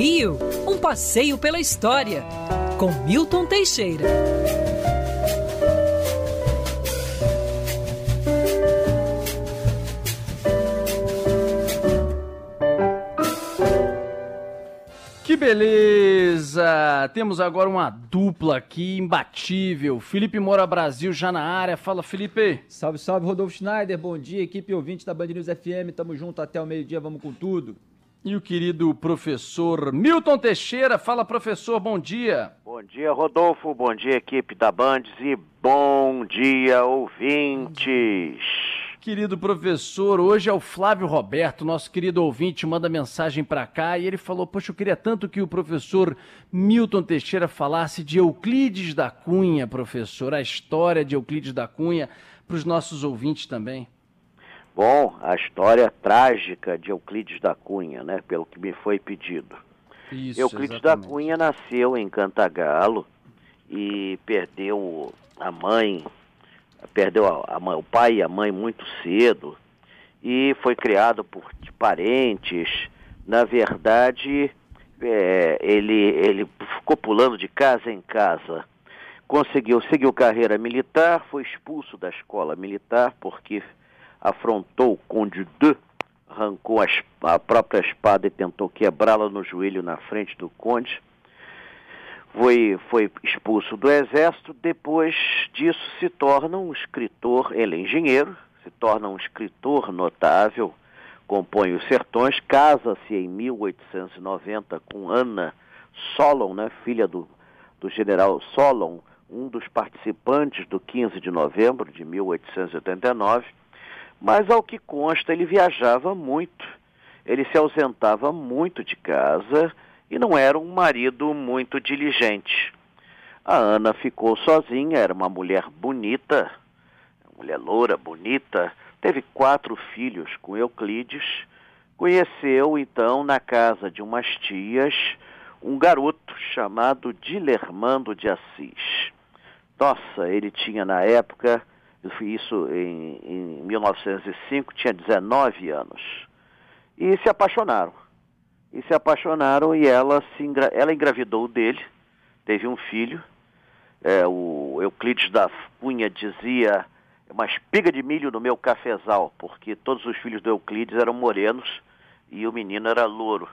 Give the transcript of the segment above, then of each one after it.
Rio, um passeio pela história, com Milton Teixeira. Que beleza! Temos agora uma dupla aqui imbatível. Felipe Moura Brasil já na área. Fala, Felipe. Salve, salve, Rodolfo Schneider. Bom dia, equipe ouvinte da Band News FM. Tamo junto até o meio-dia, vamos com tudo. E o querido professor Milton Teixeira. Fala, professor, bom dia. Bom dia, Rodolfo. Bom dia, equipe da Band. E bom dia, ouvintes. Querido professor, hoje é o Flávio Roberto, nosso querido ouvinte, manda mensagem para cá e ele falou: Poxa, eu queria tanto que o professor Milton Teixeira falasse de Euclides da Cunha, professor, a história de Euclides da Cunha, para os nossos ouvintes também. Bom, a história trágica de Euclides da Cunha, né? Pelo que me foi pedido. Isso, Euclides exatamente. da Cunha nasceu em Cantagalo e perdeu a mãe, perdeu a, a mãe- o pai e a mãe muito cedo e foi criado por parentes. Na verdade, é, ele, ele ficou pulando de casa em casa. Conseguiu, seguiu carreira militar, foi expulso da escola militar porque afrontou o Conde de, arrancou a, a própria espada e tentou quebrá-la no joelho na frente do Conde. Foi, foi expulso do exército, depois disso se torna um escritor, ele é engenheiro, se torna um escritor notável, compõe os sertões, casa-se em 1890 com Ana Solon, né, filha do, do general Solon, um dos participantes do 15 de novembro de 1889, mas ao que consta ele viajava muito, ele se ausentava muito de casa e não era um marido muito diligente. A Ana ficou sozinha, era uma mulher bonita, mulher loura, bonita, teve quatro filhos com Euclides, conheceu então na casa de umas tias um garoto chamado Dilermando de Assis. Nossa, ele tinha na época, eu fiz isso em, em 1905, tinha 19 anos. E se apaixonaram. E se apaixonaram e ela, se engra... ela engravidou dele, teve um filho. É, o Euclides da Cunha dizia uma espiga de milho no meu cafezal, porque todos os filhos do Euclides eram morenos e o menino era louro.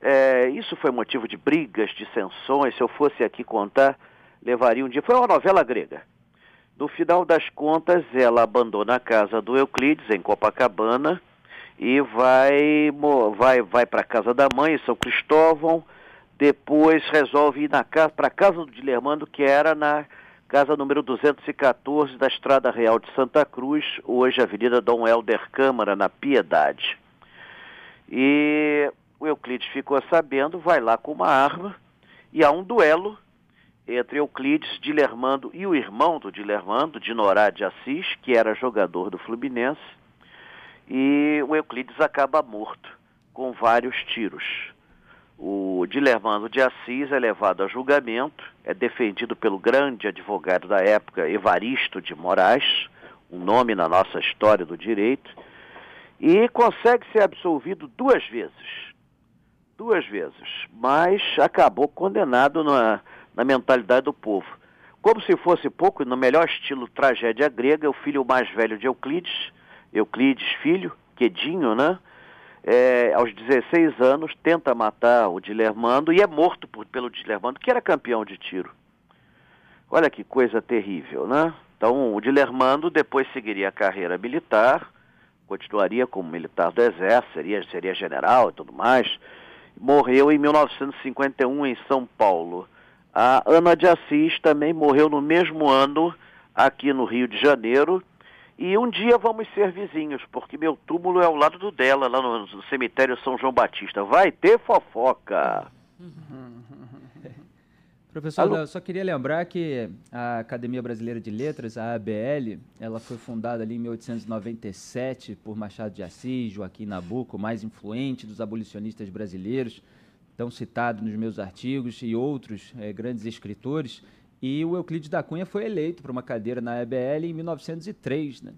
É, isso foi motivo de brigas, dissensões. Se eu fosse aqui contar, levaria um dia. Foi uma novela grega. No final das contas, ela abandona a casa do Euclides, em Copacabana, e vai, vai, vai para a casa da mãe, em São Cristóvão. Depois resolve ir para a casa do Dilermando, que era na casa número 214 da Estrada Real de Santa Cruz, hoje Avenida Dom Helder Câmara, na Piedade. E o Euclides ficou sabendo, vai lá com uma arma e há um duelo entre Euclides, Dilermando e o irmão do Dilermando, Dinorá de Assis, que era jogador do Fluminense, e o Euclides acaba morto com vários tiros. O Dilermando de Assis é levado a julgamento, é defendido pelo grande advogado da época, Evaristo de Moraes, um nome na nossa história do direito, e consegue ser absolvido duas vezes. Duas vezes. Mas acabou condenado na, na mentalidade do povo. Como se fosse pouco, no melhor estilo tragédia grega, o filho mais velho de Euclides, Euclides filho, Quedinho, né? É, aos 16 anos, tenta matar o Dilermando e é morto por, pelo Dilermando, que era campeão de tiro. Olha que coisa terrível, né? Então, o Dilermando depois seguiria a carreira militar, continuaria como militar do Exército, seria, seria general e tudo mais. Morreu em 1951 em São Paulo. A Ana de Assis também morreu no mesmo ano aqui no Rio de Janeiro. E um dia vamos ser vizinhos, porque meu túmulo é ao lado do dela, lá no, no cemitério São João Batista. Vai ter fofoca. Professor, Alô? eu só queria lembrar que a Academia Brasileira de Letras, a ABL, ela foi fundada ali em 1897 por Machado de Assis, Joaquim Nabuco, mais influente dos abolicionistas brasileiros, tão citado nos meus artigos, e outros eh, grandes escritores. E o Euclides da Cunha foi eleito para uma cadeira na ABL em 1903, né?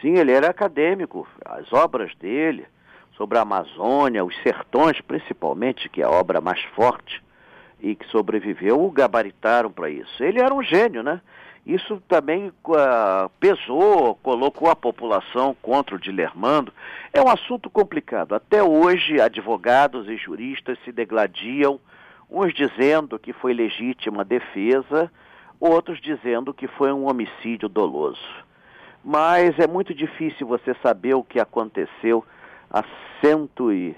Sim, ele era acadêmico, as obras dele, sobre a Amazônia, os sertões principalmente, que é a obra mais forte e que sobreviveu, o gabaritaram para isso. Ele era um gênio, né? Isso também uh, pesou, colocou a população contra o Dilermando. É um assunto complicado. Até hoje, advogados e juristas se degladiam, uns dizendo que foi legítima defesa, outros dizendo que foi um homicídio doloso. Mas é muito difícil você saber o que aconteceu há cento e,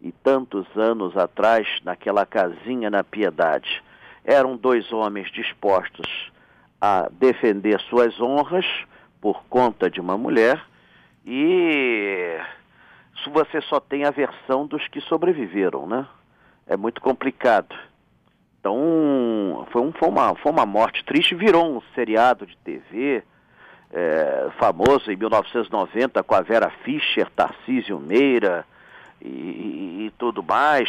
e tantos anos atrás, naquela casinha na Piedade. Eram dois homens dispostos a defender suas honras por conta de uma mulher e você só tem a versão dos que sobreviveram, né? É muito complicado. Então, foi, um, foi, uma, foi uma morte triste, virou um seriado de TV é, famoso em 1990 com a Vera Fischer, Tarcísio Meira e, e, e tudo mais.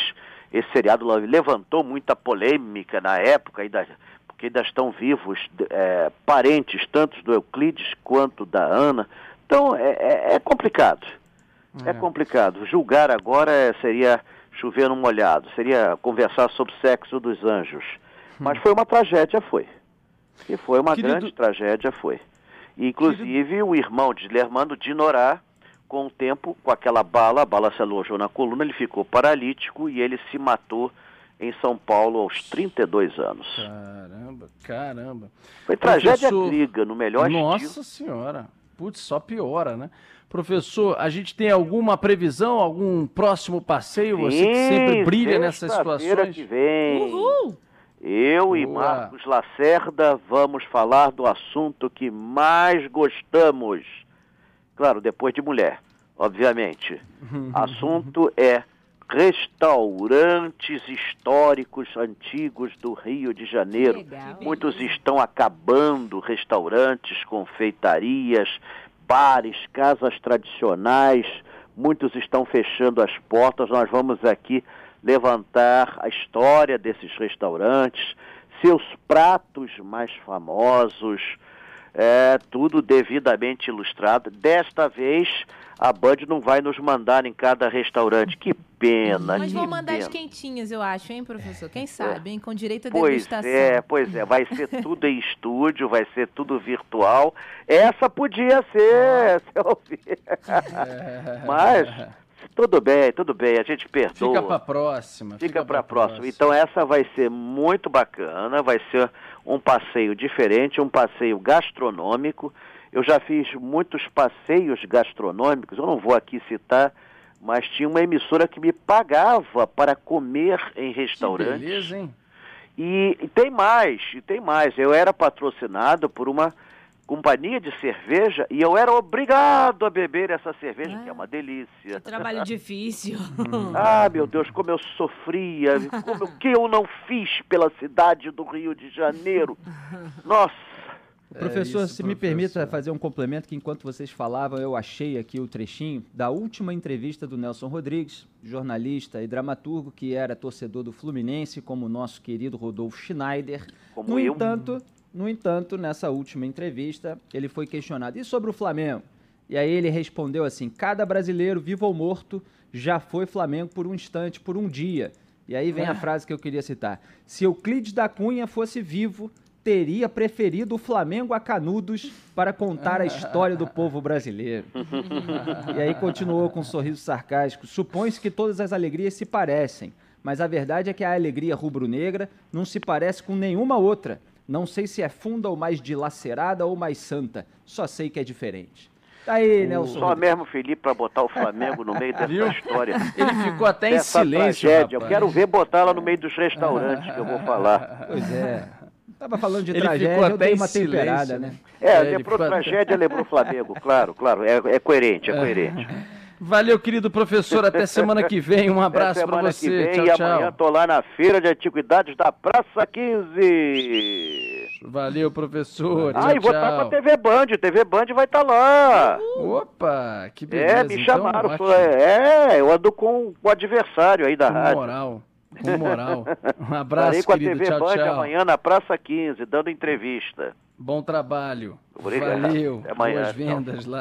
Esse seriado levantou muita polêmica na época, ainda porque ainda estão vivos é, parentes, tanto do Euclides quanto da Ana. Então é, é, é complicado. É. é. complicado. Julgar agora é, seria chover no molhado, seria conversar sobre o sexo dos anjos. Hum. Mas foi uma tragédia, foi. E foi uma Querido... grande tragédia, foi. inclusive, Querido... o irmão de Lermando, Dinorá, com o tempo, com aquela bala, a bala se alojou na coluna, ele ficou paralítico e ele se matou em São Paulo aos 32 anos. Caramba, caramba. Foi tragédia Professor... griga, no melhor Nossa estilo. Senhora. Putz, só piora, né? Professor, a gente tem alguma previsão, algum próximo passeio? Sim, Você que sempre brilha nessas situações. que vem. Uhul. Eu Boa. e Marcos Lacerda vamos falar do assunto que mais gostamos. Claro, depois de mulher, obviamente. assunto é restaurantes históricos antigos do Rio de Janeiro. Legal. Muitos estão acabando, restaurantes, confeitarias, bares, casas tradicionais, muitos estão fechando as portas. Nós vamos aqui levantar a história desses restaurantes, seus pratos mais famosos, é, tudo devidamente ilustrado. Desta vez, a Band não vai nos mandar em cada restaurante. Que pena, Mas vão mandar pena. as quentinhas, eu acho, hein, professor? Quem sabe, hein? Com direito a pois degustação. É, pois é. Vai ser tudo em estúdio, vai ser tudo virtual. Essa podia ser, ah. Mas tudo bem, tudo bem, a gente perdoa. Fica para próxima. Fica, fica para próxima. próxima. Então essa vai ser muito bacana, vai ser um passeio diferente, um passeio gastronômico. Eu já fiz muitos passeios gastronômicos, eu não vou aqui citar, mas tinha uma emissora que me pagava para comer em restaurantes. Que beleza, hein? E, e tem mais, e tem mais. Eu era patrocinado por uma companhia de cerveja e eu era obrigado a beber essa cerveja, ah, que é uma delícia. Que trabalho difícil. ah, meu Deus, como eu sofria, como o que eu não fiz pela cidade do Rio de Janeiro. Nossa. Professor, é isso, se professor. me permita fazer um complemento, que enquanto vocês falavam, eu achei aqui o trechinho da última entrevista do Nelson Rodrigues, jornalista e dramaturgo, que era torcedor do Fluminense, como o nosso querido Rodolfo Schneider. Como no eu. entanto, no entanto, nessa última entrevista, ele foi questionado: e sobre o Flamengo? E aí ele respondeu assim: cada brasileiro, vivo ou morto, já foi Flamengo por um instante, por um dia. E aí vem a frase que eu queria citar: se Euclides da Cunha fosse vivo, teria preferido o Flamengo a Canudos para contar a história do povo brasileiro. e aí continuou com um sorriso sarcástico: supõe-se que todas as alegrias se parecem, mas a verdade é que a alegria rubro-negra não se parece com nenhuma outra. Não sei se é funda ou mais dilacerada ou mais santa. Só sei que é diferente. Tá aí, Nelson. Só mesmo Felipe para botar o Flamengo no meio dessa história. Ele ficou até em silêncio. Tragédia. Eu quero ver botar lá no meio dos restaurantes que eu vou falar. Pois é. Tava falando de ele tragédia, eu dei uma temperada, né? É, é lembrou tragédia, lembrou Flamengo, claro, claro, é, é coerente, é coerente. Valeu, querido professor. Até semana que vem. Um abraço para você. Que vem, tchau, e tchau. amanhã tô lá na Feira de Antiguidades da Praça 15. Valeu, professor. Ah, tchau, e vou estar tá com a TV Band. TV Band vai estar tá lá. Opa, que beleza. É, me então, chamaram. Então, é, eu ando com o adversário aí da com rádio. moral. Com moral. Um abraço, com querido. a TV tchau, Band tchau. amanhã na Praça 15, dando entrevista. Bom trabalho. Obrigado. Valeu. Até amanhã. Boas vendas lá.